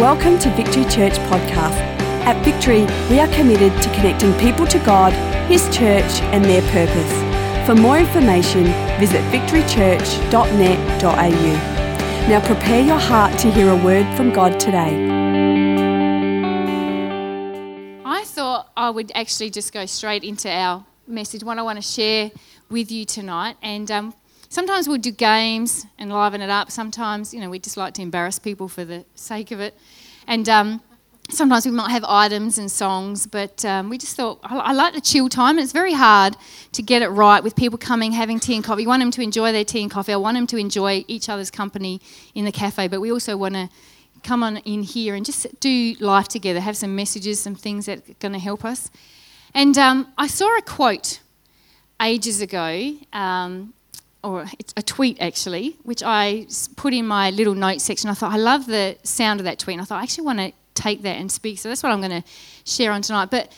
Welcome to Victory Church Podcast. At Victory, we are committed to connecting people to God, His church, and their purpose. For more information, visit victorychurch.net.au. Now prepare your heart to hear a word from God today. I thought I would actually just go straight into our message, what I want to share with you tonight. And um, sometimes we'll do games and liven it up. Sometimes, you know, we just like to embarrass people for the sake of it. And um, sometimes we might have items and songs, but um, we just thought, I, I, like the chill time. It's very hard to get it right with people coming, having tea and coffee. We want them to enjoy their tea and coffee. I want them to enjoy each other's company in the cafe, but we also want to come on in here and just do life together, have some messages, some things that are going to help us. And um, I saw a quote ages ago, um, or it's a tweet actually, which I put in my little note section. I thought, I love the sound of that tweet. And I thought, I actually want to take that and speak. So that's what I'm going to share on tonight. But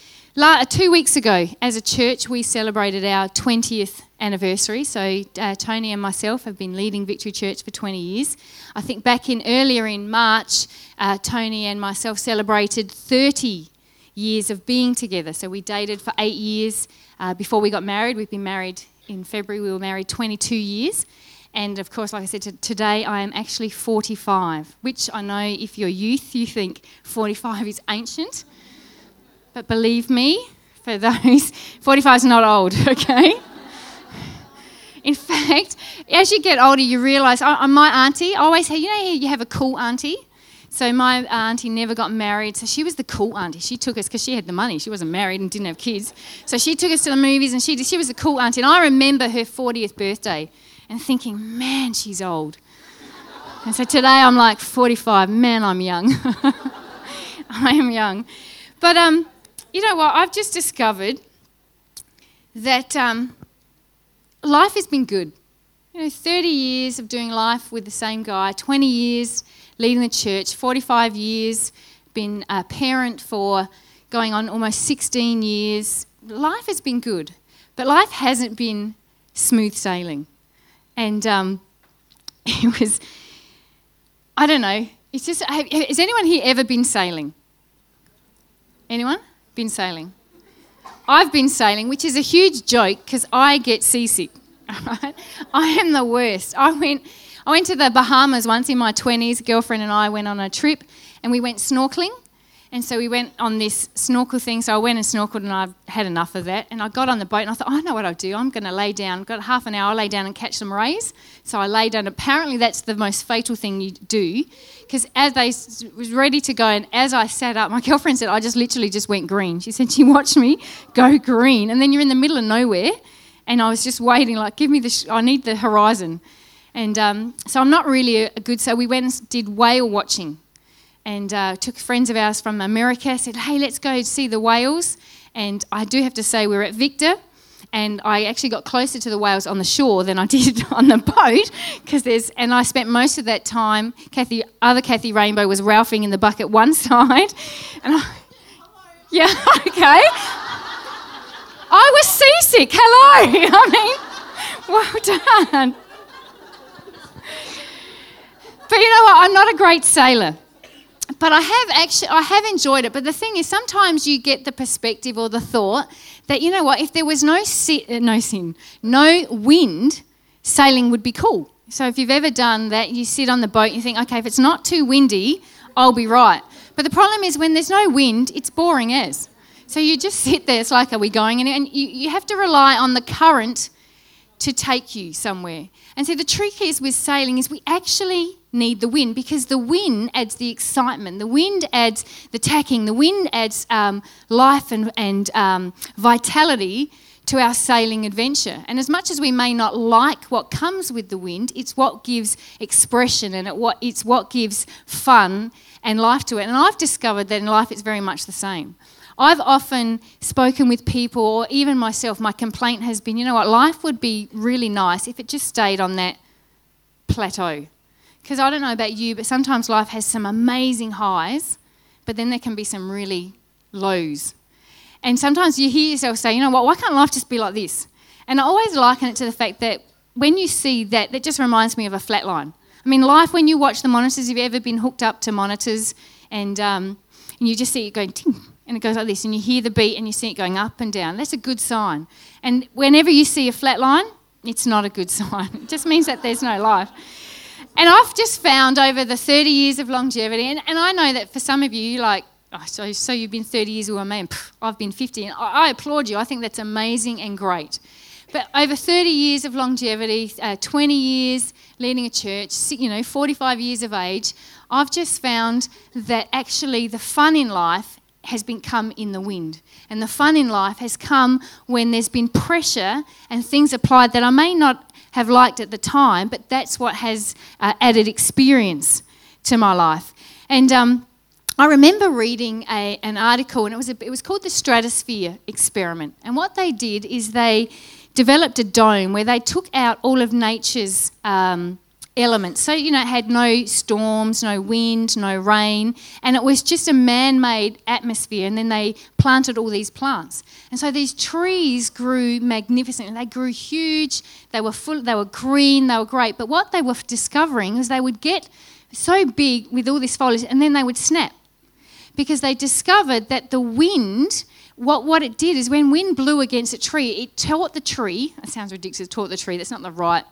two weeks ago, as a church, we celebrated our 20th anniversary. So uh, Tony and myself have been leading Victory Church for 20 years. I think back in earlier in March, uh, Tony and myself celebrated 30 years of being together. So we dated for eight years uh, before we got married. We've been married in February. We were married 22 years. And of course, like I said, today I am actually 45, which I know if you're youth, you think 45 is ancient. But believe me, for those, 45 is not old, okay? In fact, as you get older, you realise, I, my auntie, I always say, you know, you have a cool auntie. So my auntie never got married, so she was the cool auntie. She took us because she had the money. She wasn't married and didn't have kids, so she took us to the movies, and she she was the cool auntie. And I remember her 40th birthday, and thinking, man, she's old. And so today I'm like 45. Man, I'm young. I am young, but um, you know what? I've just discovered that um, life has been good. You know, 30 years of doing life with the same guy, 20 years leading the church, 45 years, been a parent for going on almost 16 years. Life has been good, but life hasn't been smooth sailing. And um, it was, I don't know, it's just, has anyone here ever been sailing? Anyone? Been sailing? I've been sailing, which is a huge joke because I get seasick. I am the worst. I went I went to the Bahamas once in my 20s. Girlfriend and I went on a trip and we went snorkeling. And so we went on this snorkel thing. So I went and snorkeled and I had enough of that. And I got on the boat and I thought, oh, I know what I'll do. I'm going to lay down. I've Got half an hour, I'll lay down and catch some rays. So I lay down. Apparently, that's the most fatal thing you do. Because as they was ready to go, and as I sat up, my girlfriend said, I just literally just went green. She said, she watched me go green. And then you're in the middle of nowhere. And I was just waiting, like, give me the, sh- I need the horizon. And um, so I'm not really a good. So we went and did whale watching, and uh, took friends of ours from America. Said, "Hey, let's go see the whales." And I do have to say, we are at Victor, and I actually got closer to the whales on the shore than I did on the boat because there's. And I spent most of that time. Kathy, other Kathy Rainbow was ralphing in the bucket one side, and I, yeah, okay. I was seasick. Hello. I mean, well done. But you know what? I'm not a great sailor. But I have actually I have enjoyed it. But the thing is, sometimes you get the perspective or the thought that you know what? If there was no si- uh, no sin, no wind, sailing would be cool. So if you've ever done that, you sit on the boat, and you think, okay, if it's not too windy, I'll be right. But the problem is when there's no wind, it's boring as. So you just sit there. It's like, are we going? And you, you have to rely on the current to take you somewhere. And so the trick is with sailing is we actually need the wind because the wind adds the excitement, the wind adds the tacking, the wind adds um, life and, and um, vitality to our sailing adventure. And as much as we may not like what comes with the wind, it's what gives expression and it what, it's what gives fun and life to it. And I've discovered that in life it's very much the same. I've often spoken with people, or even myself, my complaint has been you know what, life would be really nice if it just stayed on that plateau because I don't know about you, but sometimes life has some amazing highs, but then there can be some really lows. And sometimes you hear yourself say, you know what, why can't life just be like this? And I always liken it to the fact that when you see that, that just reminds me of a flat line. I mean, life, when you watch the monitors, have you ever been hooked up to monitors and um, and you just see it going ting, and it goes like this, and you hear the beat, and you see it going up and down. That's a good sign. And whenever you see a flat line, it's not a good sign. It just means that there's no life. And I've just found over the 30 years of longevity, and, and I know that for some of you, like, oh, so, so you've been 30 years and pff, I've been 50, and I, I, applaud you. I think that's amazing and great. But over 30 years of longevity, uh, 20 years leading a church, you know, 45 years of age, I've just found that actually the fun in life has been come in the wind. And the fun in life has come when there's been pressure and things applied that I may not have liked at the time, but that's what has uh, added experience to my life. And um, I remember reading a, an article, and it was, a, it was called the Stratosphere Experiment. And what they did is they developed a dome where they took out all of nature's um, elements. So, you know, it had no storms, no wind, no rain, and it was just a man made atmosphere. And then they planted all these plants. And so these trees grew magnificently. They grew huge, they were full, they were green, they were great. But what they were discovering is they would get so big with all this foliage and then they would snap because they discovered that the wind what, what it did is when wind blew against a tree, it taught the tree, it sounds ridiculous, taught the tree, that's not the right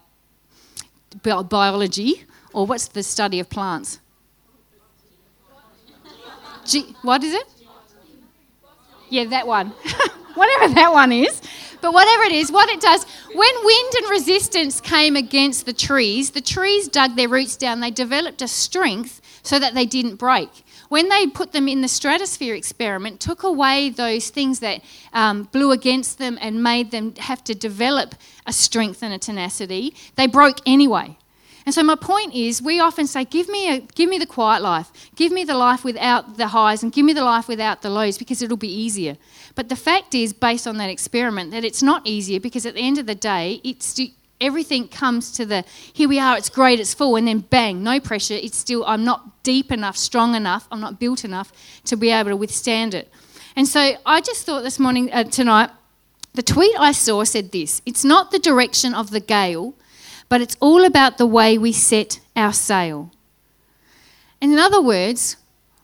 biology, or what's the study of plants? G- what is it? Yeah, that one. Whatever that one is. But whatever it is, what it does, when wind and resistance came against the trees, the trees dug their roots down. They developed a strength so that they didn't break when they put them in the stratosphere experiment, took away those things that um, blew against them and made them have to develop a strength and a tenacity, they broke anyway. And so my point is, we often say, "Give me a, give me the quiet life, give me the life without the highs, and give me the life without the lows, because it'll be easier." But the fact is, based on that experiment, that it's not easier because at the end of the day, it's everything comes to the here we are, it's great, it's full, and then bang, no pressure. It's still, I'm not deep enough, strong enough, I'm not built enough to be able to withstand it. And so I just thought this morning, uh, tonight, the tweet I saw said this It's not the direction of the gale, but it's all about the way we set our sail. And in other words,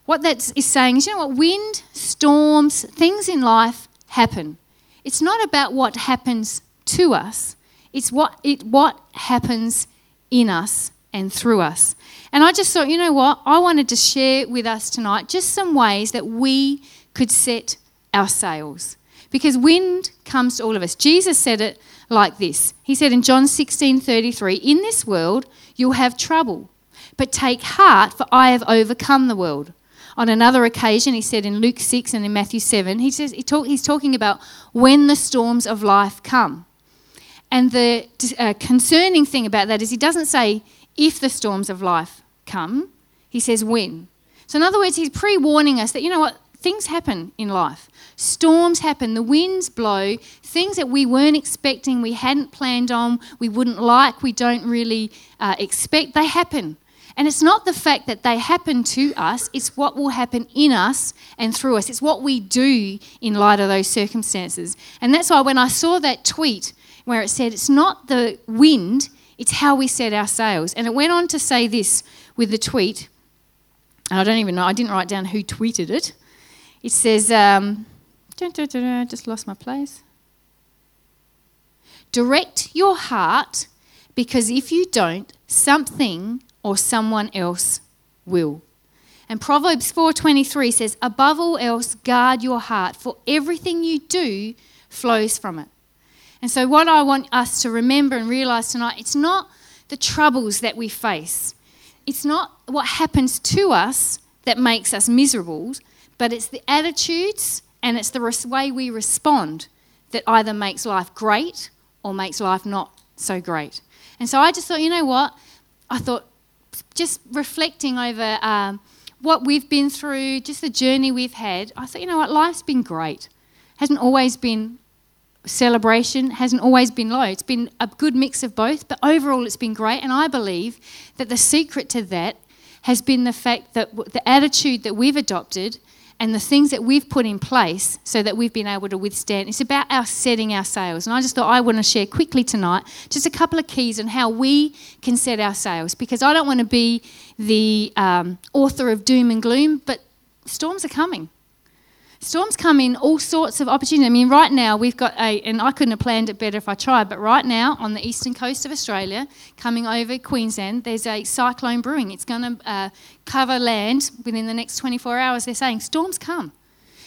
what that is saying is, you know what, wind, storms, things in life happen. It's not about what happens to us, it's what, it, what happens in us and through us. And I just thought, you know what? I wanted to share with us tonight just some ways that we could set our sails. Because wind comes to all of us. Jesus said it like this. He said in John 16 33, In this world you'll have trouble, but take heart, for I have overcome the world. On another occasion, he said in Luke 6 and in Matthew 7, he says, he talk, he's talking about when the storms of life come. And the uh, concerning thing about that is he doesn't say if the storms of life come, he says when. So, in other words, he's pre warning us that, you know what, things happen in life. Storms happen, the winds blow, things that we weren't expecting, we hadn't planned on, we wouldn't like, we don't really uh, expect, they happen. And it's not the fact that they happen to us, it's what will happen in us and through us. It's what we do in light of those circumstances. And that's why when I saw that tweet where it said it's not the wind, it's how we set our sails. And it went on to say this with the tweet, and I don't even know, I didn't write down who tweeted it. It says, um, just lost my place. Direct your heart because if you don't, something or someone else will. And Proverbs 4:23 says, "Above all else, guard your heart, for everything you do flows from it." And so, what I want us to remember and realize tonight, it's not the troubles that we face, it's not what happens to us that makes us miserable, but it's the attitudes and it's the way we respond that either makes life great or makes life not so great. And so I just thought, you know what? I thought just reflecting over um, what we've been through, just the journey we've had, I thought, you know what? Life's been great. Hasn't always been celebration hasn't always been low. It's been a good mix of both, but overall it's been great. And I believe that the secret to that has been the fact that the attitude that we've adopted and the things that we've put in place so that we've been able to withstand. It's about our setting our sails. And I just thought I want to share quickly tonight just a couple of keys on how we can set our sails because I don't want to be the um, author of doom and gloom, but storms are coming. Storms come in all sorts of opportunities. I mean, right now we've got a, and I couldn't have planned it better if I tried, but right now on the eastern coast of Australia, coming over Queensland, there's a cyclone brewing. It's going to uh, cover land within the next 24 hours. They're saying storms come.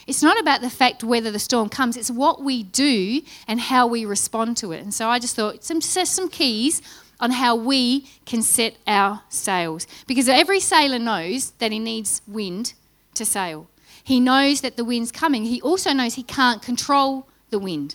It's not about the fact whether the storm comes, it's what we do and how we respond to it. And so I just thought some, some keys on how we can set our sails. Because every sailor knows that he needs wind to sail. He knows that the wind's coming. He also knows he can't control the wind.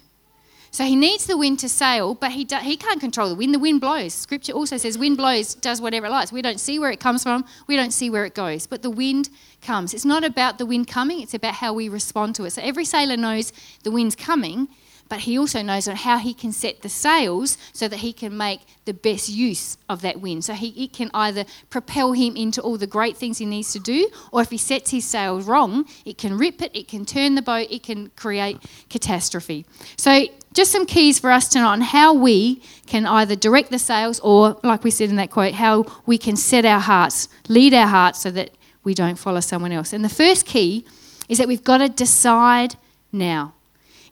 So he needs the wind to sail, but he, do, he can't control the wind. The wind blows. Scripture also says wind blows, does whatever it likes. We don't see where it comes from, we don't see where it goes. But the wind comes. It's not about the wind coming, it's about how we respond to it. So every sailor knows the wind's coming, but he also knows how he can set the sails so that he can make the best use of that wind. So he, it can either propel him into all the great things he needs to do, or if he sets his sails wrong, it can rip it, it can turn the boat, it can create catastrophe. So just some keys for us tonight on how we can either direct the sails or, like we said in that quote, how we can set our hearts, lead our hearts so that we don't follow someone else. And the first key is that we've got to decide now.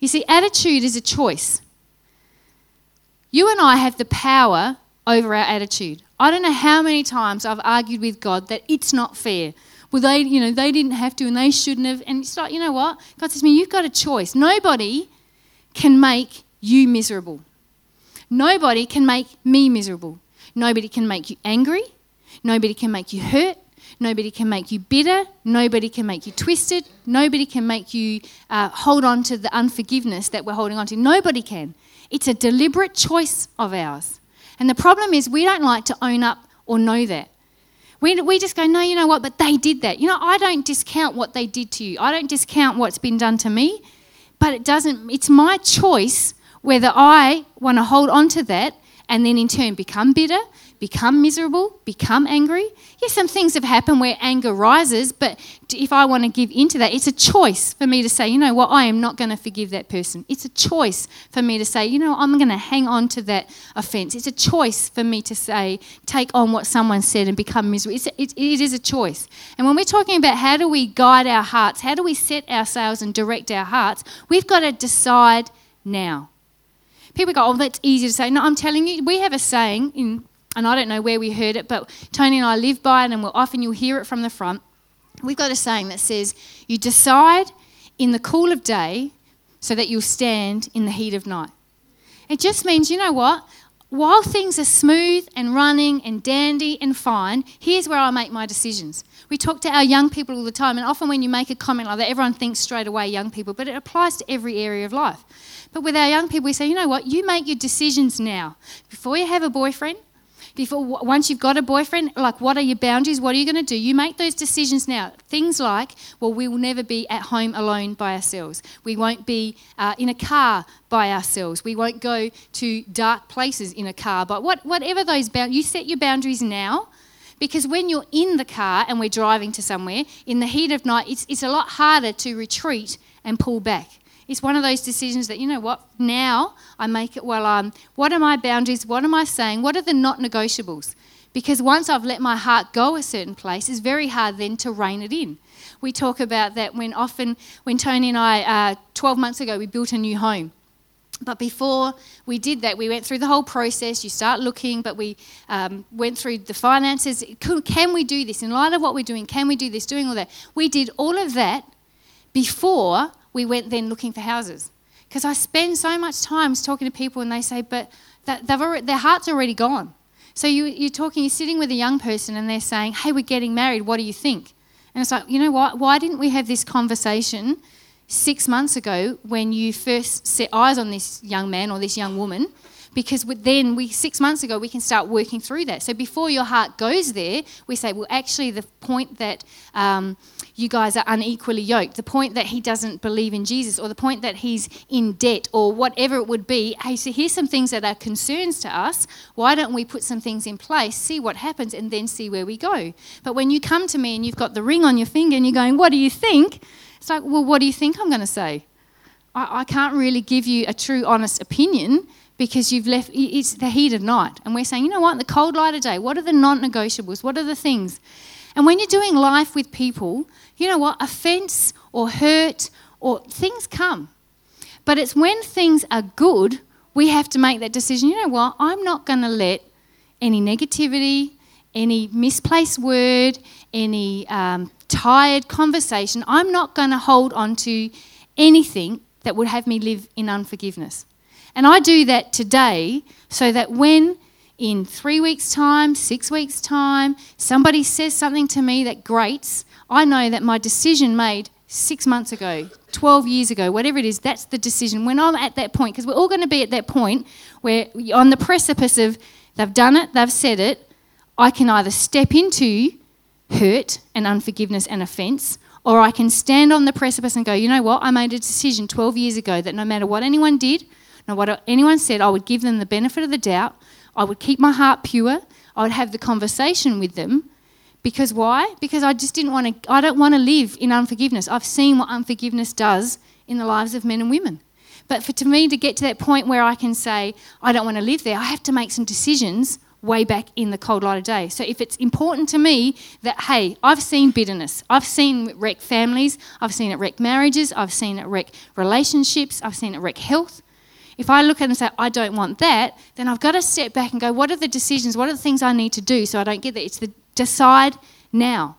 You see, attitude is a choice. You and I have the power over our attitude. I don't know how many times I've argued with God that it's not fair. Well, they, you know, they didn't have to and they shouldn't have. And it's like, you know what? God says to me, you've got a choice. Nobody can make you miserable. Nobody can make me miserable. Nobody can make you angry. Nobody can make you hurt. Nobody can make you bitter. Nobody can make you twisted. Nobody can make you uh, hold on to the unforgiveness that we're holding on to. Nobody can. It's a deliberate choice of ours. And the problem is, we don't like to own up or know that. We, we just go, no, you know what, but they did that. You know, I don't discount what they did to you, I don't discount what's been done to me, but it doesn't, it's my choice whether I want to hold on to that and then in turn become bitter, become miserable, become angry. Yes, some things have happened where anger rises, but if I want to give into that, it's a choice for me to say, you know what, I am not going to forgive that person. It's a choice for me to say, you know, I'm going to hang on to that offense. It's a choice for me to say, take on what someone said and become miserable. It's, it, it is a choice. And when we're talking about how do we guide our hearts, how do we set ourselves and direct our hearts, we've got to decide now. People go, oh, that's easy to say. No, I'm telling you, we have a saying in and I don't know where we heard it, but Tony and I live by it, and we'll, often you'll hear it from the front. We've got a saying that says, You decide in the cool of day so that you'll stand in the heat of night. It just means, you know what? While things are smooth and running and dandy and fine, here's where I make my decisions. We talk to our young people all the time, and often when you make a comment like that, everyone thinks straight away young people, but it applies to every area of life. But with our young people, we say, you know what? You make your decisions now. Before you have a boyfriend, before once you've got a boyfriend like what are your boundaries? What are you going to do? You make those decisions now. Things like well we will never be at home alone by ourselves. We won't be uh, in a car by ourselves. We won't go to dark places in a car. But what, whatever those boundaries you set your boundaries now because when you're in the car and we're driving to somewhere in the heat of night it's, it's a lot harder to retreat and pull back it's one of those decisions that, you know what, now I make it well, um, what are my boundaries? What am I saying? What are the not negotiables? Because once I've let my heart go a certain place, it's very hard then to rein it in. We talk about that when often, when Tony and I, uh, 12 months ago, we built a new home. But before we did that, we went through the whole process. You start looking, but we um, went through the finances. Can we do this? In light of what we're doing, can we do this? Doing all that. We did all of that before we went then looking for houses. Because I spend so much time talking to people and they say, but they've already, their heart's already gone. So you, you're talking, you're sitting with a young person and they're saying, hey, we're getting married, what do you think? And it's like, you know what? Why didn't we have this conversation six months ago when you first set eyes on this young man or this young woman? because then we six months ago we can start working through that so before your heart goes there we say well actually the point that um, you guys are unequally yoked the point that he doesn't believe in jesus or the point that he's in debt or whatever it would be hey so here's some things that are concerns to us why don't we put some things in place see what happens and then see where we go but when you come to me and you've got the ring on your finger and you're going what do you think it's like well what do you think i'm going to say I, I can't really give you a true honest opinion because you've left, it's the heat of night. And we're saying, you know what, the cold light of day, what are the non negotiables? What are the things? And when you're doing life with people, you know what? Offense or hurt or things come. But it's when things are good, we have to make that decision. You know what? I'm not going to let any negativity, any misplaced word, any um, tired conversation, I'm not going to hold on to anything that would have me live in unforgiveness. And I do that today so that when in three weeks' time, six weeks' time, somebody says something to me that grates, I know that my decision made six months ago, 12 years ago, whatever it is, that's the decision. When I'm at that point, because we're all going to be at that point where on the precipice of they've done it, they've said it, I can either step into hurt and unforgiveness and offence, or I can stand on the precipice and go, you know what, I made a decision 12 years ago that no matter what anyone did, no matter what anyone said, I would give them the benefit of the doubt, I would keep my heart pure, I would have the conversation with them. Because why? Because I just didn't want to, I don't want to live in unforgiveness. I've seen what unforgiveness does in the lives of men and women. But for to me to get to that point where I can say, I don't want to live there, I have to make some decisions way back in the cold light of day. So if it's important to me that, hey, I've seen bitterness, I've seen wreck families, I've seen it wreck marriages, I've seen it wreck relationships, I've seen it wreck health. If I look at it and say, I don't want that, then I've got to step back and go, what are the decisions, what are the things I need to do so I don't get there? It's the decide now.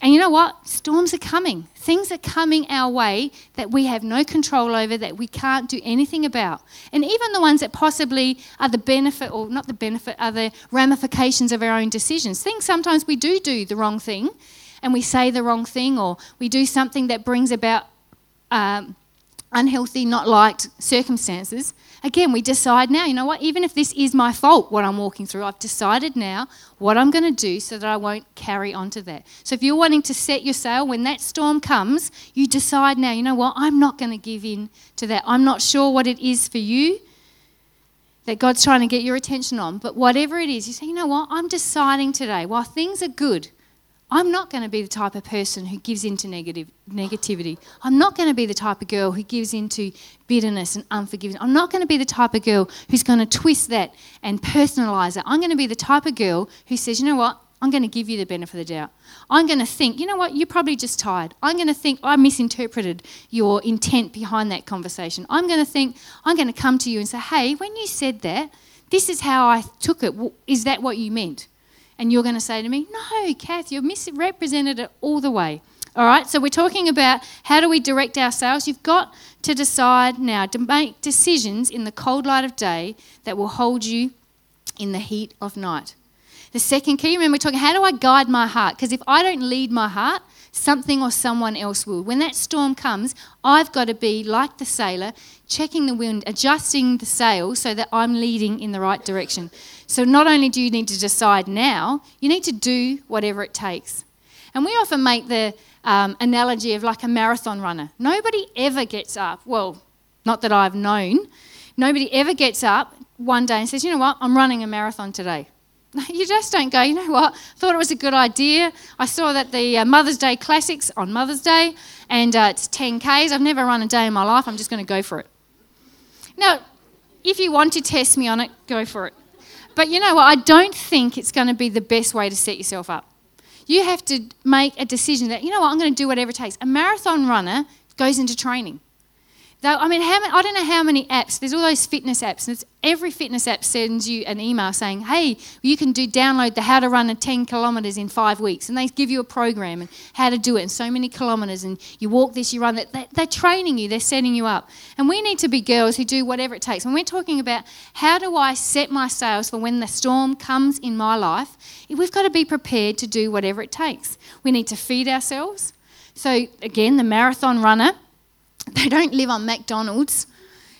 And you know what? Storms are coming. Things are coming our way that we have no control over, that we can't do anything about. And even the ones that possibly are the benefit, or not the benefit, are the ramifications of our own decisions. Things sometimes we do do the wrong thing and we say the wrong thing, or we do something that brings about um, unhealthy, not liked circumstances. Again, we decide now, you know what, even if this is my fault, what I'm walking through, I've decided now what I'm going to do so that I won't carry on to that. So if you're wanting to set your sail, when that storm comes, you decide now, you know what, I'm not going to give in to that. I'm not sure what it is for you that God's trying to get your attention on, but whatever it is, you say, you know what, I'm deciding today, while things are good, I'm not going to be the type of person who gives into negative negativity. I'm not going to be the type of girl who gives into bitterness and unforgiveness. I'm not going to be the type of girl who's going to twist that and personalize it. I'm going to be the type of girl who says, you know what? I'm going to give you the benefit of the doubt. I'm going to think, you know what? You're probably just tired. I'm going to think I misinterpreted your intent behind that conversation. I'm going to think, I'm going to come to you and say, hey, when you said that, this is how I took it. Is that what you meant? And you're going to say to me, No, Kath, you've misrepresented it all the way. All right, so we're talking about how do we direct ourselves. You've got to decide now to make decisions in the cold light of day that will hold you in the heat of night. The second key, remember, we're talking how do I guide my heart? Because if I don't lead my heart, something or someone else will. When that storm comes, I've got to be like the sailor, checking the wind, adjusting the sail so that I'm leading in the right direction. So not only do you need to decide now, you need to do whatever it takes. And we often make the um, analogy of like a marathon runner. Nobody ever gets up, well, not that I've known, nobody ever gets up one day and says, you know what, I'm running a marathon today. You just don't go, you know what, thought it was a good idea. I saw that the uh, Mother's Day Classics on Mother's Day, and uh, it's 10Ks. I've never run a day in my life. I'm just going to go for it. Now, if you want to test me on it, go for it. But you know what? I don't think it's going to be the best way to set yourself up. You have to make a decision that, you know what, I'm going to do whatever it takes. A marathon runner goes into training. I mean, how many, I don't know how many apps. There's all those fitness apps, and every fitness app sends you an email saying, "Hey, you can do download the how to run a 10 kilometers in five weeks," and they give you a program and how to do it in so many kilometers, and you walk this, you run that. They're training you. They're setting you up, and we need to be girls who do whatever it takes. When we're talking about how do I set my sails for when the storm comes in my life, we've got to be prepared to do whatever it takes. We need to feed ourselves. So again, the marathon runner they don't live on McDonald's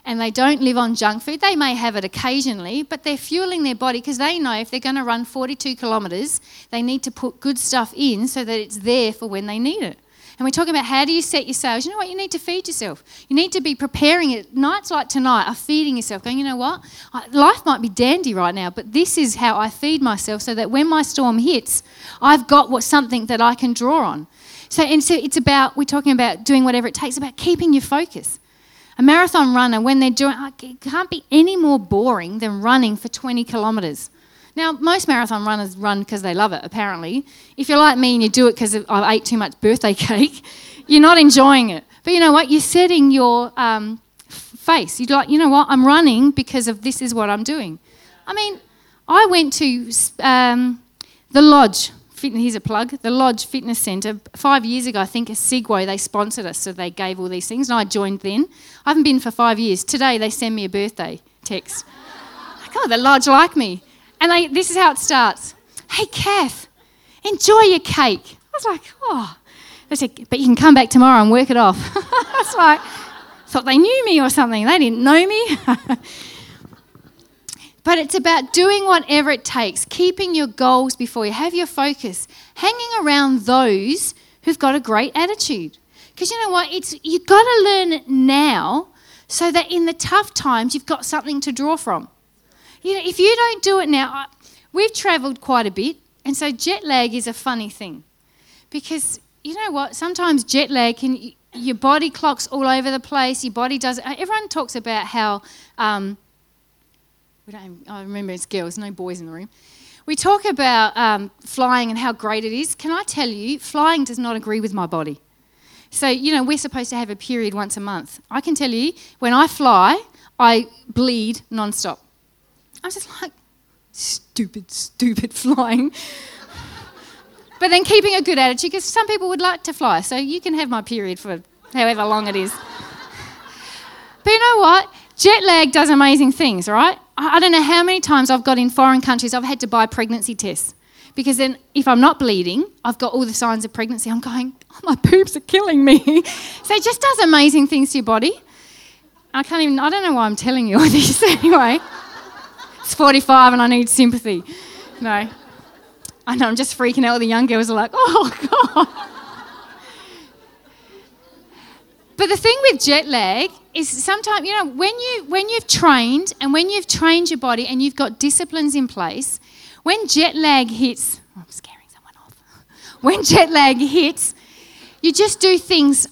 and they don't live on junk food. They may have it occasionally, but they're fueling their body because they know if they're going to run 42 kilometres, they need to put good stuff in so that it's there for when they need it. And we're talking about how do you set your sails. You know what? You need to feed yourself. You need to be preparing it. Nights like tonight are feeding yourself, going, you know what? Life might be dandy right now, but this is how I feed myself so that when my storm hits, I've got what, something that I can draw on. So, and so it's about, we're talking about doing whatever it takes, about keeping your focus. A marathon runner, when they're doing, it can't be any more boring than running for 20 kilometres. Now, most marathon runners run because they love it, apparently. If you're like me and you do it because I've ate too much birthday cake, you're not enjoying it. But you know what? You're setting your um, face. You're like, you know what? I'm running because of this is what I'm doing. I mean, I went to um, the Lodge. Here's a plug. The Lodge Fitness Centre. Five years ago, I think, Segway, they sponsored us, so they gave all these things, and I joined then. I haven't been for five years. Today, they send me a birthday text. like, oh, the Lodge like me. And they, this is how it starts. Hey, Kath, enjoy your cake. I was like, oh. They said, but you can come back tomorrow and work it off. I was like, thought they knew me or something. They didn't know me. but it's about doing whatever it takes, keeping your goals before you, have your focus, hanging around those who've got a great attitude. Because you know what? It's you've got to learn it now so that in the tough times you've got something to draw from. You know, if you don't do it now, we've travelled quite a bit, and so jet lag is a funny thing. Because you know what? Sometimes jet lag can, your body clocks all over the place, your body does, everyone talks about how, um, we don't, I remember it's girls, no boys in the room. We talk about um, flying and how great it is. Can I tell you, flying does not agree with my body. So, you know, we're supposed to have a period once a month. I can tell you, when I fly, I bleed non-stop. I'm just like, stupid, stupid flying. but then keeping a good attitude, because some people would like to fly, so you can have my period for however long it is. but you know what? Jet lag does amazing things, right? I don't know how many times I've got in foreign countries, I've had to buy pregnancy tests. Because then, if I'm not bleeding, I've got all the signs of pregnancy. I'm going, oh, my boobs are killing me. so it just does amazing things to your body. I can't even, I don't know why I'm telling you all this anyway. It's 45 and I need sympathy. No. I know, I'm just freaking out. The young girls are like, oh, God. But the thing with jet lag is sometimes, you know, when, you, when you've trained and when you've trained your body and you've got disciplines in place, when jet lag hits, oh, I'm scaring someone off. When jet lag hits, you just do things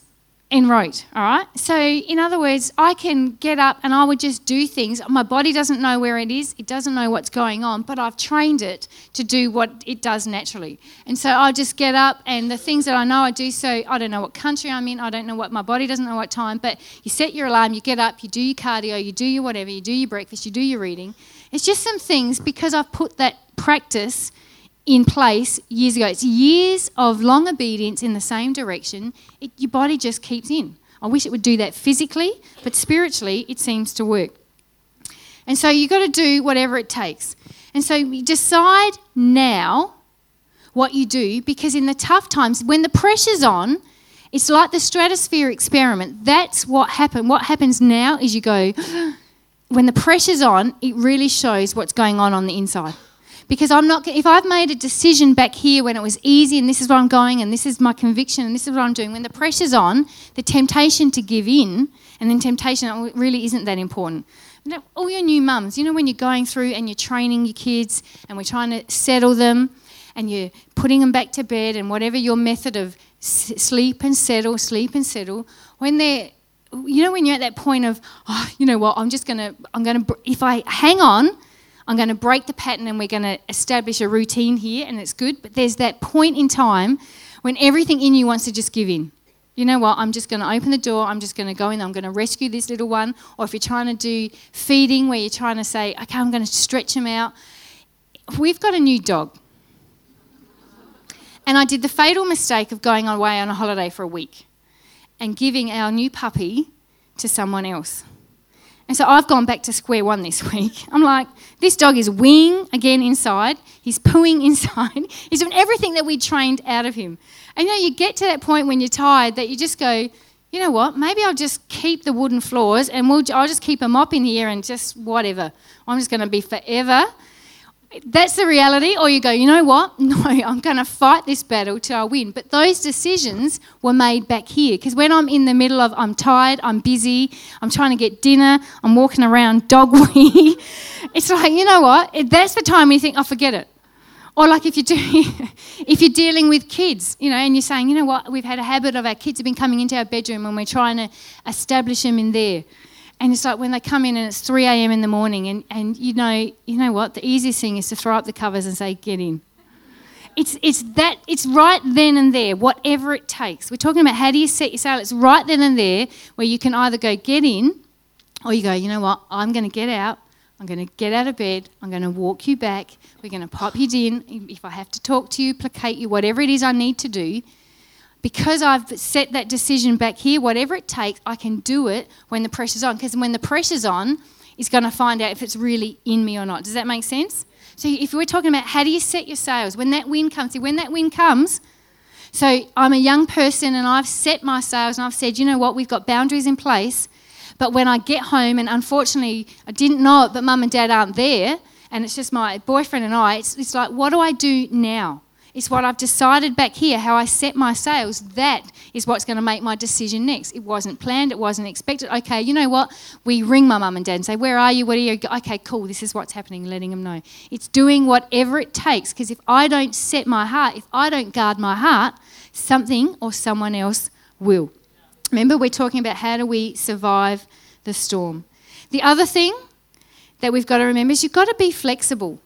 in rote, all right? So, in other words, I can get up and I would just do things. My body doesn't know where it is, it doesn't know what's going on, but I've trained it to do what it does naturally. And so I'll just get up and the things that I know I do so, I don't know what country I'm in, I don't know what my body doesn't know what time, but you set your alarm, you get up, you do your cardio, you do your whatever, you do your breakfast, you do your reading. It's just some things because I've put that practice in place years ago. It's years of long obedience in the same direction. It, your body just keeps in. I wish it would do that physically, but spiritually, it seems to work. And so you've got to do whatever it takes. And so you decide now what you do because in the tough times, when the pressure's on, it's like the stratosphere experiment. That's what happened. What happens now is you go, when the pressure's on, it really shows what's going on on the inside because I'm not, if I've made a decision back here when it was easy and this is where I'm going and this is my conviction and this is what I'm doing, when the pressure's on, the temptation to give in and then temptation oh, really isn't that important. All your new mums, you know, when you're going through and you're training your kids and we're trying to settle them and you're putting them back to bed and whatever your method of sleep and settle, sleep and settle, when they're you know when you're at that point of oh, you know what i'm just going to i'm going to if i hang on I'm going to break the pattern and we're going to establish a routine here, and it's good. But there's that point in time when everything in you wants to just give in. You know what? I'm just going to open the door. I'm just going to go in. I'm going to rescue this little one. Or if you're trying to do feeding, where you're trying to say, okay, I'm going to stretch him out. We've got a new dog. And I did the fatal mistake of going away on a holiday for a week and giving our new puppy to someone else. And so I've gone back to square one this week. I'm like, this dog is weeing again inside. He's pooing inside. He's doing everything that we trained out of him. And you know, you get to that point when you're tired that you just go, you know what? Maybe I'll just keep the wooden floors and we'll, I'll just keep a mop in here and just whatever. I'm just going to be forever that's the reality. Or you go, you know what? No, I'm going to fight this battle till I win. But those decisions were made back here. Because when I'm in the middle of, I'm tired, I'm busy, I'm trying to get dinner, I'm walking around dog wee, it's like, you know what? That's the time you think, I oh, forget it. Or like if you're doing, if you're dealing with kids, you know, and you're saying, you know what, we've had a habit of our kids have been coming into our bedroom and we're trying to establish them in there. And it's like when they come in and it's 3 a.m. in the morning, and, and you know, you know what? The easiest thing is to throw up the covers and say, "Get in." It's, it's that it's right then and there, whatever it takes. We're talking about how do you set your sail. It's right then and there where you can either go get in, or you go, you know what? I'm going to get out. I'm going to get out of bed. I'm going to walk you back. We're going to pop you in. If I have to talk to you, placate you, whatever it is I need to do, because I've set that decision back here, whatever it takes, I can do it when the pressure's on. Because when the pressure's on, it's going to find out if it's really in me or not. Does that make sense? So if we're talking about how do you set your sails, when that wind comes, see, when that wind comes, so I'm a young person and I've set my sails and I've said, you know what, we've got boundaries in place. But when I get home, and unfortunately I didn't know it, but mum and dad aren't there, and it's just my boyfriend and I, it's, it's like, what do I do now? It's what I've decided back here, how I set my sails. That is what's going to make my decision next. It wasn't planned, it wasn't expected. Okay, you know what? We ring my mum and dad and say, Where are you? What are you? Okay, cool, this is what's happening, letting them know. It's doing whatever it takes because if I don't set my heart, if I don't guard my heart, something or someone else will. Remember, we're talking about how do we survive the storm. The other thing that we've got to remember is you've got to be flexible.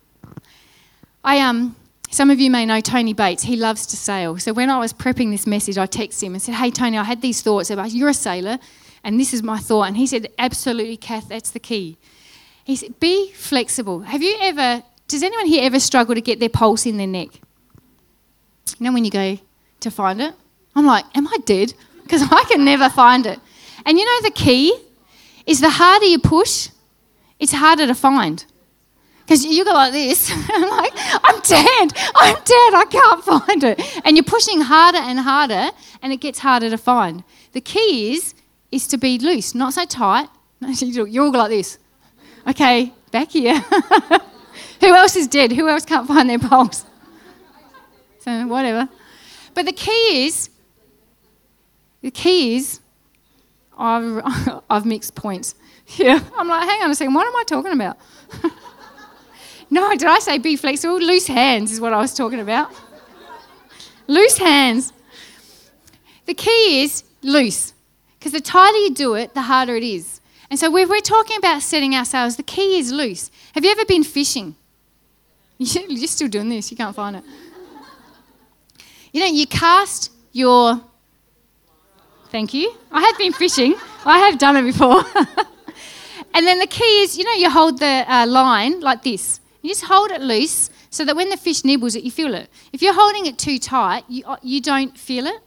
I um some of you may know Tony Bates. He loves to sail. So when I was prepping this message, I texted him and said, Hey, Tony, I had these thoughts about you're a sailor, and this is my thought. And he said, Absolutely, Kath, that's the key. He said, Be flexible. Have you ever, does anyone here ever struggle to get their pulse in their neck? You know, when you go to find it? I'm like, Am I dead? Because I can never find it. And you know, the key is the harder you push, it's harder to find. Because you go like this, I'm like, I'm dead, I'm dead, I can't find it. And you're pushing harder and harder, and it gets harder to find. The key is, is to be loose, not so tight. You're all like this. Okay, back here. Who else is dead? Who else can't find their pulse? So, whatever. But the key is, the key is, I've, I've mixed points. Yeah, I'm like, hang on a second, what am I talking about? No, did I say be flexible? Loose hands is what I was talking about. loose hands. The key is loose, because the tighter you do it, the harder it is. And so, when we're talking about setting ourselves, the key is loose. Have you ever been fishing? You're still doing this, you can't find it. You know, you cast your. Thank you. I have been fishing, I have done it before. and then the key is, you know, you hold the uh, line like this. You just hold it loose so that when the fish nibbles it, you feel it. If you're holding it too tight, you, uh, you don't feel it.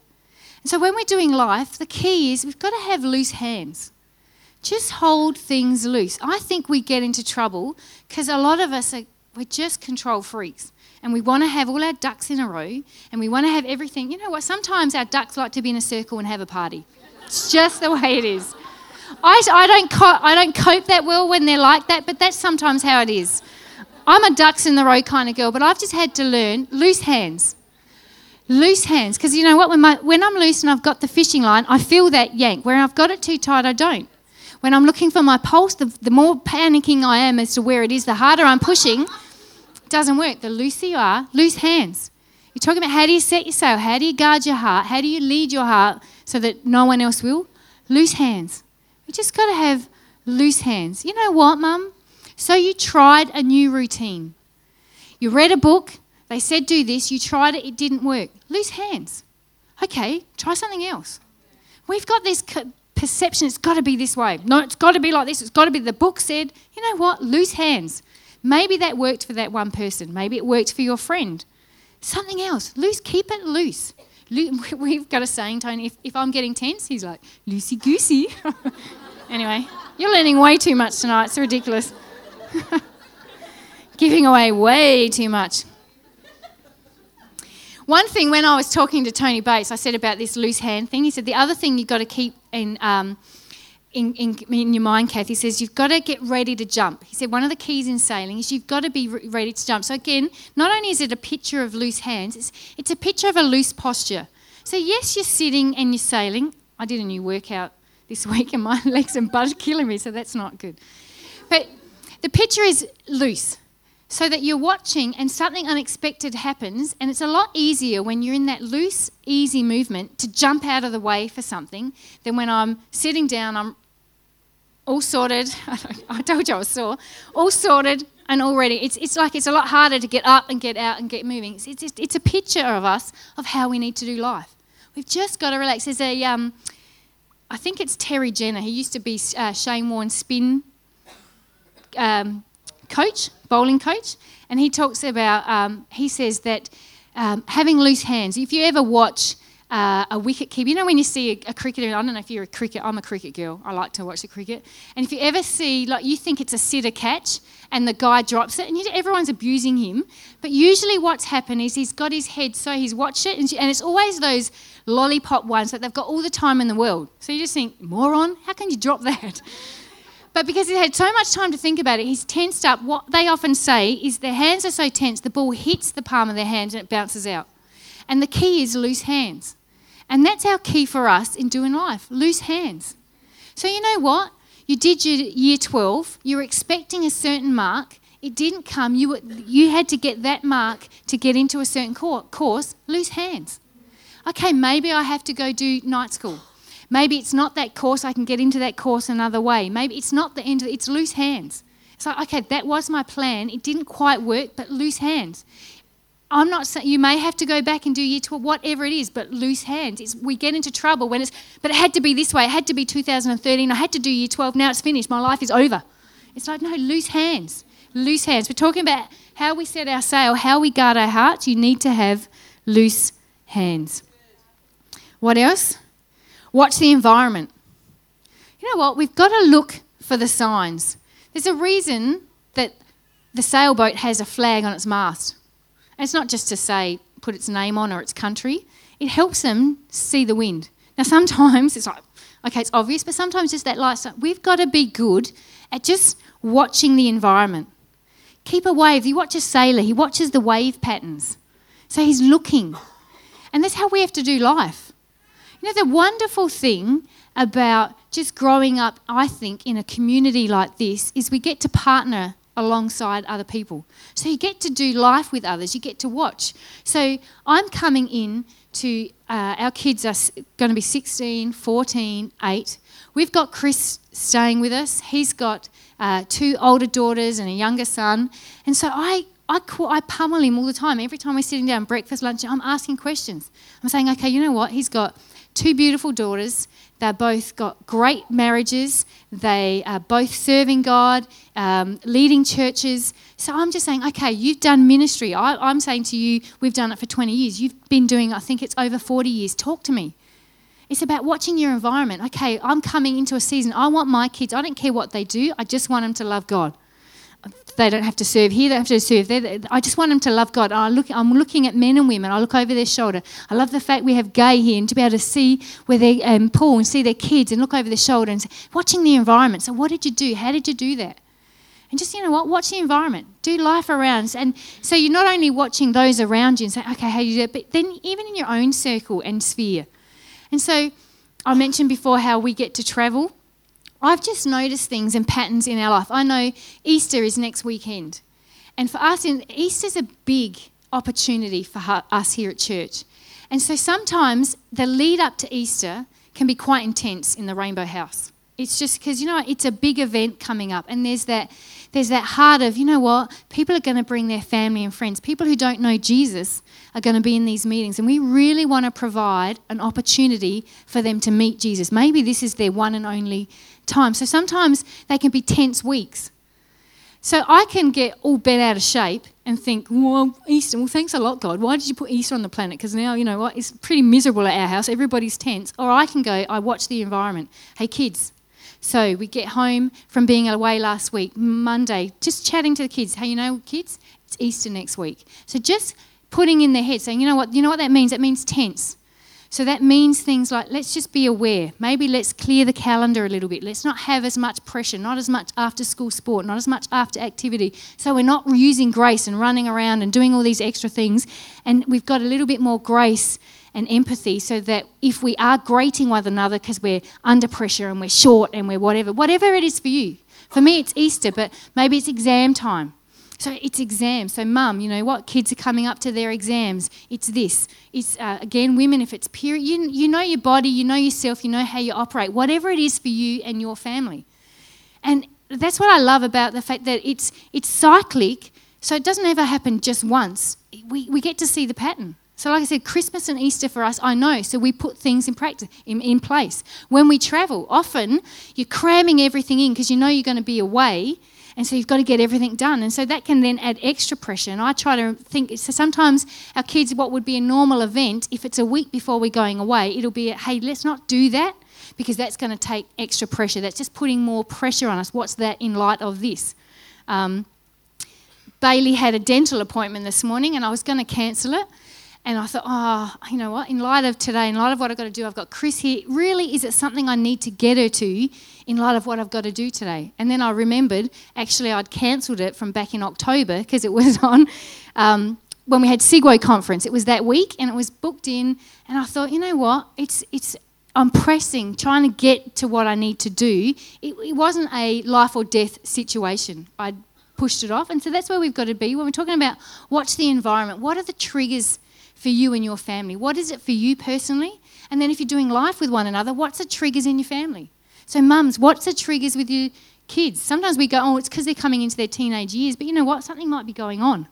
And so when we're doing life, the key is we've got to have loose hands. Just hold things loose. I think we get into trouble because a lot of us are we're just control freaks and we want to have all our ducks in a row and we want to have everything. You know what? Sometimes our ducks like to be in a circle and have a party. It's just the way it is. I, I, don't co- I don't cope that well when they're like that, but that's sometimes how it is. I'm a ducks in the row kind of girl, but I've just had to learn loose hands. Loose hands. Because you know what? When, my, when I'm loose and I've got the fishing line, I feel that yank. Where I've got it too tight, I don't. When I'm looking for my pulse, the, the more panicking I am as to where it is, the harder I'm pushing. It doesn't work. The looser you are, loose hands. You're talking about how do you set your sail? How do you guard your heart? How do you lead your heart so that no one else will? Loose hands. We just got to have loose hands. You know what, Mum? So you tried a new routine. You read a book, they said do this, you tried it, it didn't work. Loose hands. Okay, try something else. We've got this perception it's got to be this way. No, it's got to be like this. It's got to be the book said. You know what? Loose hands. Maybe that worked for that one person. Maybe it worked for your friend. Something else. Loose. Keep it loose. We've got a saying, Tony. If, if I'm getting tense, he's like loosey goosey. anyway, you're learning way too much tonight. It's ridiculous. Giving away way too much. One thing, when I was talking to Tony Bates, I said about this loose hand thing. He said the other thing you've got to keep in, um, in, in, in, your mind, Kath, he says you've got to get ready to jump. He said one of the keys in sailing is you've got to be re- ready to jump. So, again, not only is it a picture of loose hands, it's, it's a picture of a loose posture. So, yes, you're sitting and you're sailing. I did a new workout this week and my legs and butt are killing me, so that's not good. But the picture is loose so that you're watching and something unexpected happens, and it's a lot easier when you're in that loose, easy movement to jump out of the way for something than when I'm sitting down, I'm all sorted. I told you I was sore. All sorted and all ready. It's, it's like it's a lot harder to get up and get out and get moving. It's, it's, it's a picture of us of how we need to do life. We've just got to relax. There's a, um, I think it's Terry Jenner. He used to be uh, Shane Warne's spin um, coach, bowling coach, and he talks about, um, he says that um, having loose hands. If you ever watch uh, a wicket keeper. You know when you see a, a, cricketer, I don't know if you're a cricket, I'm a cricket girl. I like to watch the cricket. And if you ever see, like, you think it's a sitter catch and the guy drops it and everyone's abusing him. But usually what's happened is he's got his head, so he's watched it, and it's always those lollipop ones that they've got all the time in the world. So you just think, moron, how can you drop that? But because he had so much time to think about it, he's tensed up. What they often say is their hands are so tense, the ball hits the palm of their hand and it bounces out. And the key is loose hands. And that's our key for us in doing life loose hands. So, you know what? You did your year 12, you were expecting a certain mark, it didn't come, you, were, you had to get that mark to get into a certain course, loose hands. Okay, maybe I have to go do night school. Maybe it's not that course, I can get into that course another way. Maybe it's not the end of it's loose hands. It's like, okay, that was my plan. It didn't quite work, but loose hands. I'm not saying you may have to go back and do year 12, whatever it is, but loose hands. It's, we get into trouble when it's, but it had to be this way. It had to be 2013. I had to do year 12. Now it's finished. My life is over. It's like, no, loose hands. Loose hands. We're talking about how we set our sail, how we guard our hearts. You need to have loose hands. What else? Watch the environment. You know what? We've got to look for the signs. There's a reason that the sailboat has a flag on its mast. And it's not just to say, put its name on or its country, it helps them see the wind. Now, sometimes it's like, okay, it's obvious, but sometimes just that lifestyle. We've got to be good at just watching the environment. Keep a wave. You watch a sailor, he watches the wave patterns. So he's looking. And that's how we have to do life. You know, the wonderful thing about just growing up, I think, in a community like this is we get to partner alongside other people. So you get to do life with others, you get to watch. So I'm coming in to, uh, our kids are going to be 16, 14, 8. We've got Chris staying with us. He's got uh, two older daughters and a younger son. And so I, I, call, I pummel him all the time. Every time we're sitting down, breakfast, lunch, I'm asking questions. I'm saying, okay, you know what? He's got two beautiful daughters. They've both got great marriages. They are both serving God, um, leading churches. So I'm just saying, okay, you've done ministry. I, am saying to you, we've done it for 20 years. You've been doing, I think it's over 40 years. Talk to me. It's about watching your environment. Okay, I'm coming into a season. I want my kids, I don't care what they do, I just want them to love God they don't have to serve here, they have to serve there. I just want them to love God. I look, I'm looking at men and women. I look over their shoulder. I love the fact we have gay here and to be able to see where they um, and see their kids and look over their shoulder and say, watching the environment. So, what did you do? How did you do that? And just, you know what, watch the environment. Do life around. And so you're not only watching those around you and say, okay, how do you do it, but then even in your own circle and sphere. And so I mentioned before how we get to travel I've just noticed things and patterns in our life. I know Easter is next weekend. And for us, in Easter's a big opportunity for us here at church. And so sometimes the lead up to Easter can be quite intense in the Rainbow House. It's just because, you know, it's a big event coming up. And there's that, there's that heart of, you know what, people are going to bring their family and friends. People who don't know Jesus are going to be in these meetings. And we really want to provide an opportunity for them to meet Jesus. Maybe this is their one and only time. So sometimes they can be tense weeks. So I can get all bent out of shape and think, well, Easter, well, thanks a lot, God. Why did you put Easter on the planet? Because now, you know what, it's pretty miserable at our house. Everybody's tense. Or I can go, I watch the environment. Hey, kids. So we get home from being away last week, Monday, just chatting to the kids. Hey, you know, kids, it's Easter next week. So just putting in their head, saying, you know what, you know what that means? That means tense. So that means things like let's just be aware. Maybe let's clear the calendar a little bit. Let's not have as much pressure, not as much after school sport, not as much after activity. So we're not using grace and running around and doing all these extra things. And we've got a little bit more grace and empathy so that if we are grating one another because we're under pressure and we're short and we're whatever, whatever it is for you. For me, it's Easter, but maybe it's exam time. So it's exams. So, mum, you know what? Kids are coming up to their exams. It's this. It's, uh, again, women, if it's period, you, you know your body, you know yourself, you know how you operate, whatever it is for you and your family. And that's what I love about the fact that it's, it's cyclic, so it doesn't ever happen just once. We, we get to see the pattern. So, like I said, Christmas and Easter for us, I know. So we put things in practice, in, in place. When we travel, often you're cramming everything in because you know you're going to be away, and so you've got to get everything done. And so that can then add extra pressure. And I try to think. So sometimes our kids, what would be a normal event, if it's a week before we're going away, it'll be, hey, let's not do that because that's going to take extra pressure. That's just putting more pressure on us. What's that in light of this? Um, Bailey had a dental appointment this morning, and I was going to cancel it and I thought, oh, you know what? In light of today, in light of what I've got to do, I've got Chris here. Really, is it something I need to get her to in light of what I've got to do today? And then I remembered, actually, I'd cancelled it from back in October because it was on um, when we had Sigwo conference. It was that week and it was booked in. And I thought, you know what? It's, it's, I'm pressing, trying to get to what I need to do. It, it wasn't a life or death situation. I pushed it off. And so that's where we've got to be when we're talking about what's the environment, what are the triggers for you and your family? What is it for you personally? And then if you're doing life with one another, what's the triggers in your family? So, mums, what's the triggers with your kids? Sometimes we go, oh, it's because they're coming into their teenage years, but you know what? Something might be going on.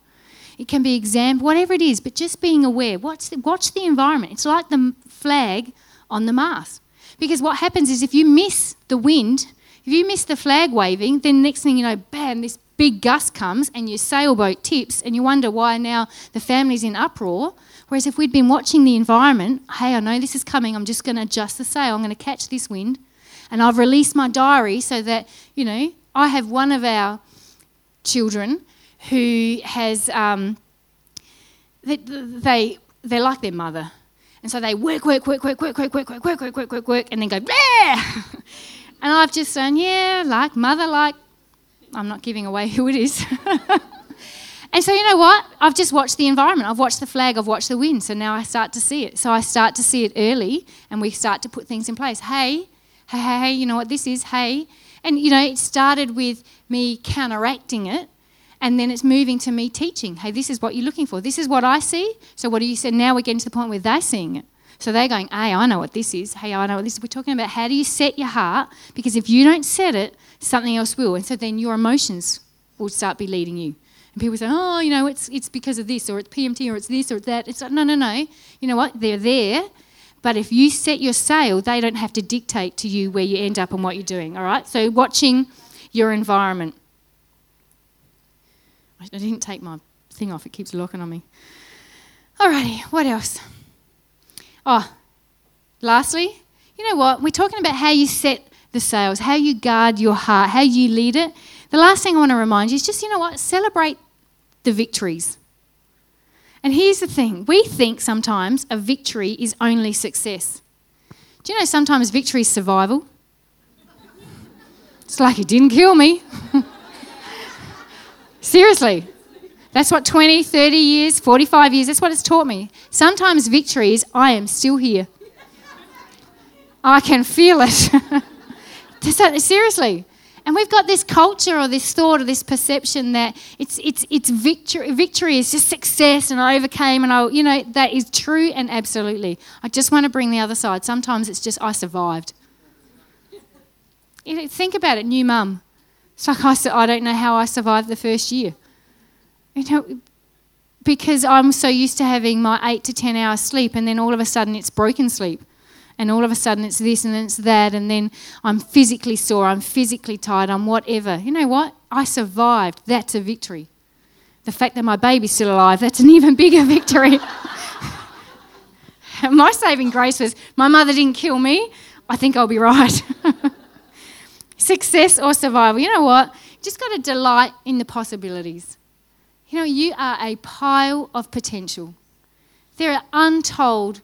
It can be exam, whatever it is, but just being aware. Watch the, watch the environment. It's like the flag on the mast. Because what happens is if you miss the wind, if you miss the flag waving, then next thing you know, bam, this big gust comes and your sailboat tips, and you wonder why now the family's in uproar. Whereas if we'd been watching the environment, hey, I know this is coming, I'm just going to adjust the sail, I'm going to catch this wind. And I've released my diary so that, you know, I have one of our children who has, um, they, they, they're like their mother. And so they work, work, work, work, work, work, work, work, work, work, work, work, work, and then go, Bleh! and I've just done, yeah, like mother, like, I'm not giving away who it is. And so, you know what? I've just watched the environment. I've watched the flag. I've watched the wind. So now I start to see it. So I start to see it early and we start to put things in place. Hey, hey, hey, hey, you know what this is? Hey. And, you know, it started with me counteracting it. And then it's moving to me teaching. Hey, this is what you're looking for. This is what I see. So what do you say? Now we're getting to the point where they're seeing it. So they're going, hey, I know what this is. Hey, I know what this is. We're talking about how do you set your heart? Because if you don't set it, something else will. And so then your emotions will start be leading you. And people say, oh, you know, it's, it's because of this, or it's PMT, or it's this, or it's that. It's like, no, no, no. You know what? They're there. But if you set your sail, they don't have to dictate to you where you end up and what you're doing. All right? So watching your environment. I didn't take my thing off, it keeps locking on me. Alrighty, what else? Oh, lastly, you know what? We're talking about how you set the sails, how you guard your heart, how you lead it. The last thing I want to remind you is just, you know what, celebrate the victories. And here's the thing we think sometimes a victory is only success. Do you know sometimes victory is survival? It's like it didn't kill me. Seriously. That's what 20, 30 years, 45 years, that's what it's taught me. Sometimes victory is I am still here. I can feel it. Seriously. And we've got this culture or this thought or this perception that it's, it's, it's victory, victory is just success and I overcame and I, you know, that is true and absolutely. I just want to bring the other side. Sometimes it's just I survived. Think about it, new mum. It's like I, I don't know how I survived the first year. You know, because I'm so used to having my eight to 10 hours sleep and then all of a sudden it's broken sleep and all of a sudden it's this and it's that, and then I'm physically sore, I'm physically tired, I'm whatever. You know what? I survived. That's a victory. The fact that my baby's still alive, that's an even bigger victory. my saving grace was my mother didn't kill me. I think I'll be right. Success or survival. You know what? Just got to delight in the possibilities. You know, you are a pile of potential. There are untold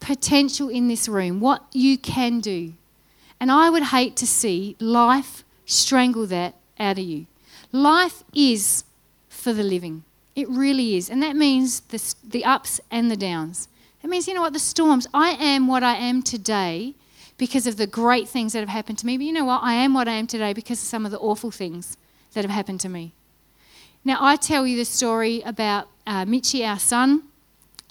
potential in this room, what you can do. And I would hate to see life strangle that out of you. Life is for the living. It really is. And that means the, the ups and the downs. It means, you know what, the storms. I am what I am today because of the great things that have happened to me. But you know what? I am what I am today because of some of the awful things that have happened to me. Now, I tell you the story about uh, Mitchie, our son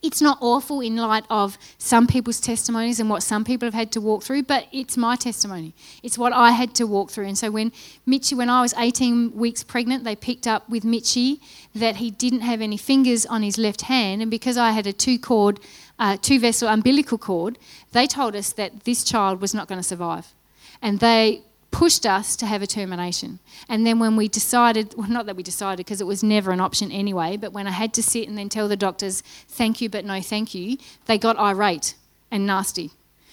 it's not awful in light of some people's testimonies and what some people have had to walk through, but it's my testimony. It's what I had to walk through. And so when Mitchie, when I was 18 weeks pregnant, they picked up with Mitchie that he didn't have any fingers on his left hand, and because I had a two cord, uh, two vessel umbilical cord, they told us that this child was not going to survive, and they pushed us to have a termination. And then when we decided, well, not that we decided because it was never an option anyway, but when I had to sit and then tell the doctors, thank you, but no thank you, they got irate and nasty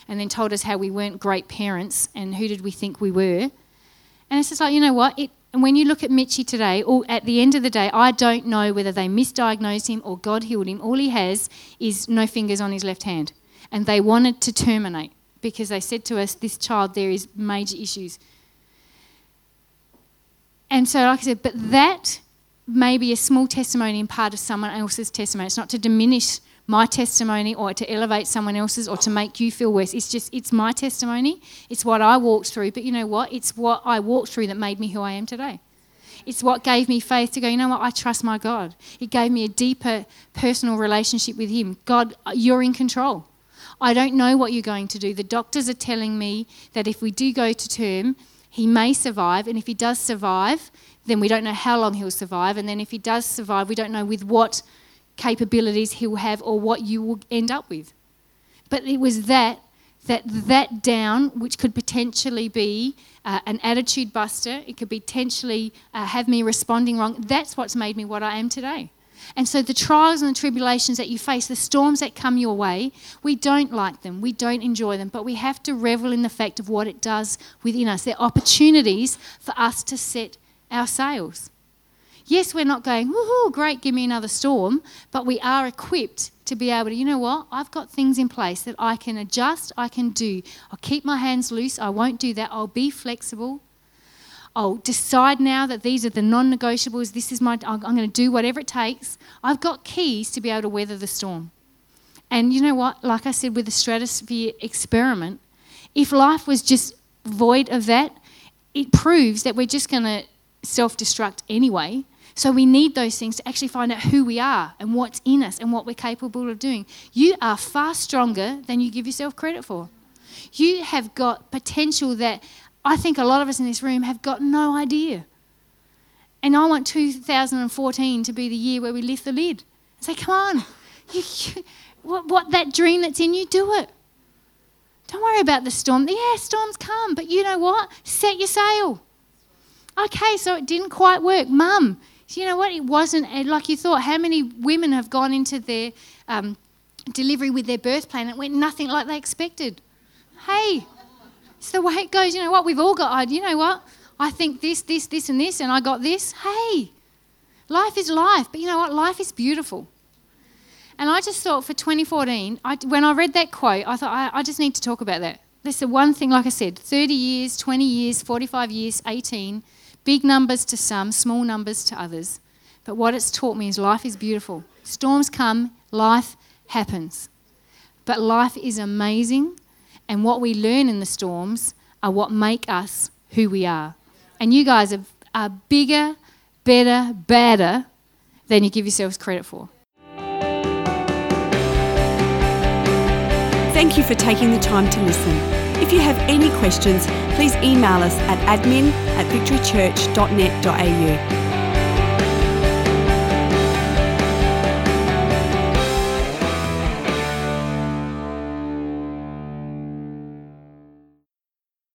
and then told us how we weren't great parents and who did we think we were. And it's just like, you know what? It, and when you look at Mitchie today, all, at the end of the day, I don't know whether they misdiagnosed him or God healed him. All he has is no fingers on his left hand. And they wanted to terminate because they said to us, this child, there is major issues. And so, like I said, but that may be a small testimony and part of someone else's testimony. It's not to diminish my testimony or to elevate someone else's or to make you feel worse. It's just, it's my testimony. It's what I walked through. But you know what? It's what I walked through that made me who I am today. It's what gave me faith to go, you know what? I trust my God. It gave me a deeper personal relationship with Him. God, you're in control. I don't know what you're going to do. The doctors are telling me that if we do go to term, he may survive, and if he does survive, then we don't know how long he'll survive, and then if he does survive, we don't know with what capabilities he'll have or what you will end up with. But it was that that that down, which could potentially be uh, an attitude buster, it could potentially uh, have me responding wrong. That's what's made me what I am today. And so the trials and the tribulations that you face, the storms that come your way, we don't like them, we don't enjoy them, but we have to revel in the fact of what it does within us. They're opportunities for us to set our sails. Yes, we're not going, woohoo, great, give me another storm, but we are equipped to be able to, you know what, I've got things in place that I can adjust, I can do. I'll keep my hands loose, I won't do that, I'll be flexible, I'll decide now that these are the non negotiables. This is my, I'm going to do whatever it takes. I've got keys to be able to weather the storm. And you know what? Like I said with the stratosphere experiment, if life was just void of that, it proves that we're just going to self destruct anyway. So we need those things to actually find out who we are and what's in us and what we're capable of doing. You are far stronger than you give yourself credit for. You have got potential that I think a lot of us in this room have got no idea. And I want 2014 to be the year where we lift the lid and say, come on, you, you, what, what that dream that's in you, do it. Don't worry about the storm. Yeah, storms come, but you know what? Set your sail. Okay, so it didn't quite work. Mum, you know what? It wasn't like you thought. How many women have gone into their um, delivery with their birth plan and it went nothing like they expected? Hey, it's the way it goes. You know what? We've all got, you know what? I think this, this, this, and this, and I got this. Hey, life is life. But you know what? Life is beautiful. And I just thought for 2014, I, when I read that quote, I thought, I, I just need to talk about that. That's the one thing, like I said 30 years, 20 years, 45 years, 18, big numbers to some, small numbers to others. But what it's taught me is life is beautiful. Storms come, life happens. But life is amazing and what we learn in the storms are what make us who we are. And you guys are, are bigger, better, badder than you give yourselves credit for. Thank you for taking the time to listen. If you have any questions, please email us at admin at victorychurch.net.au.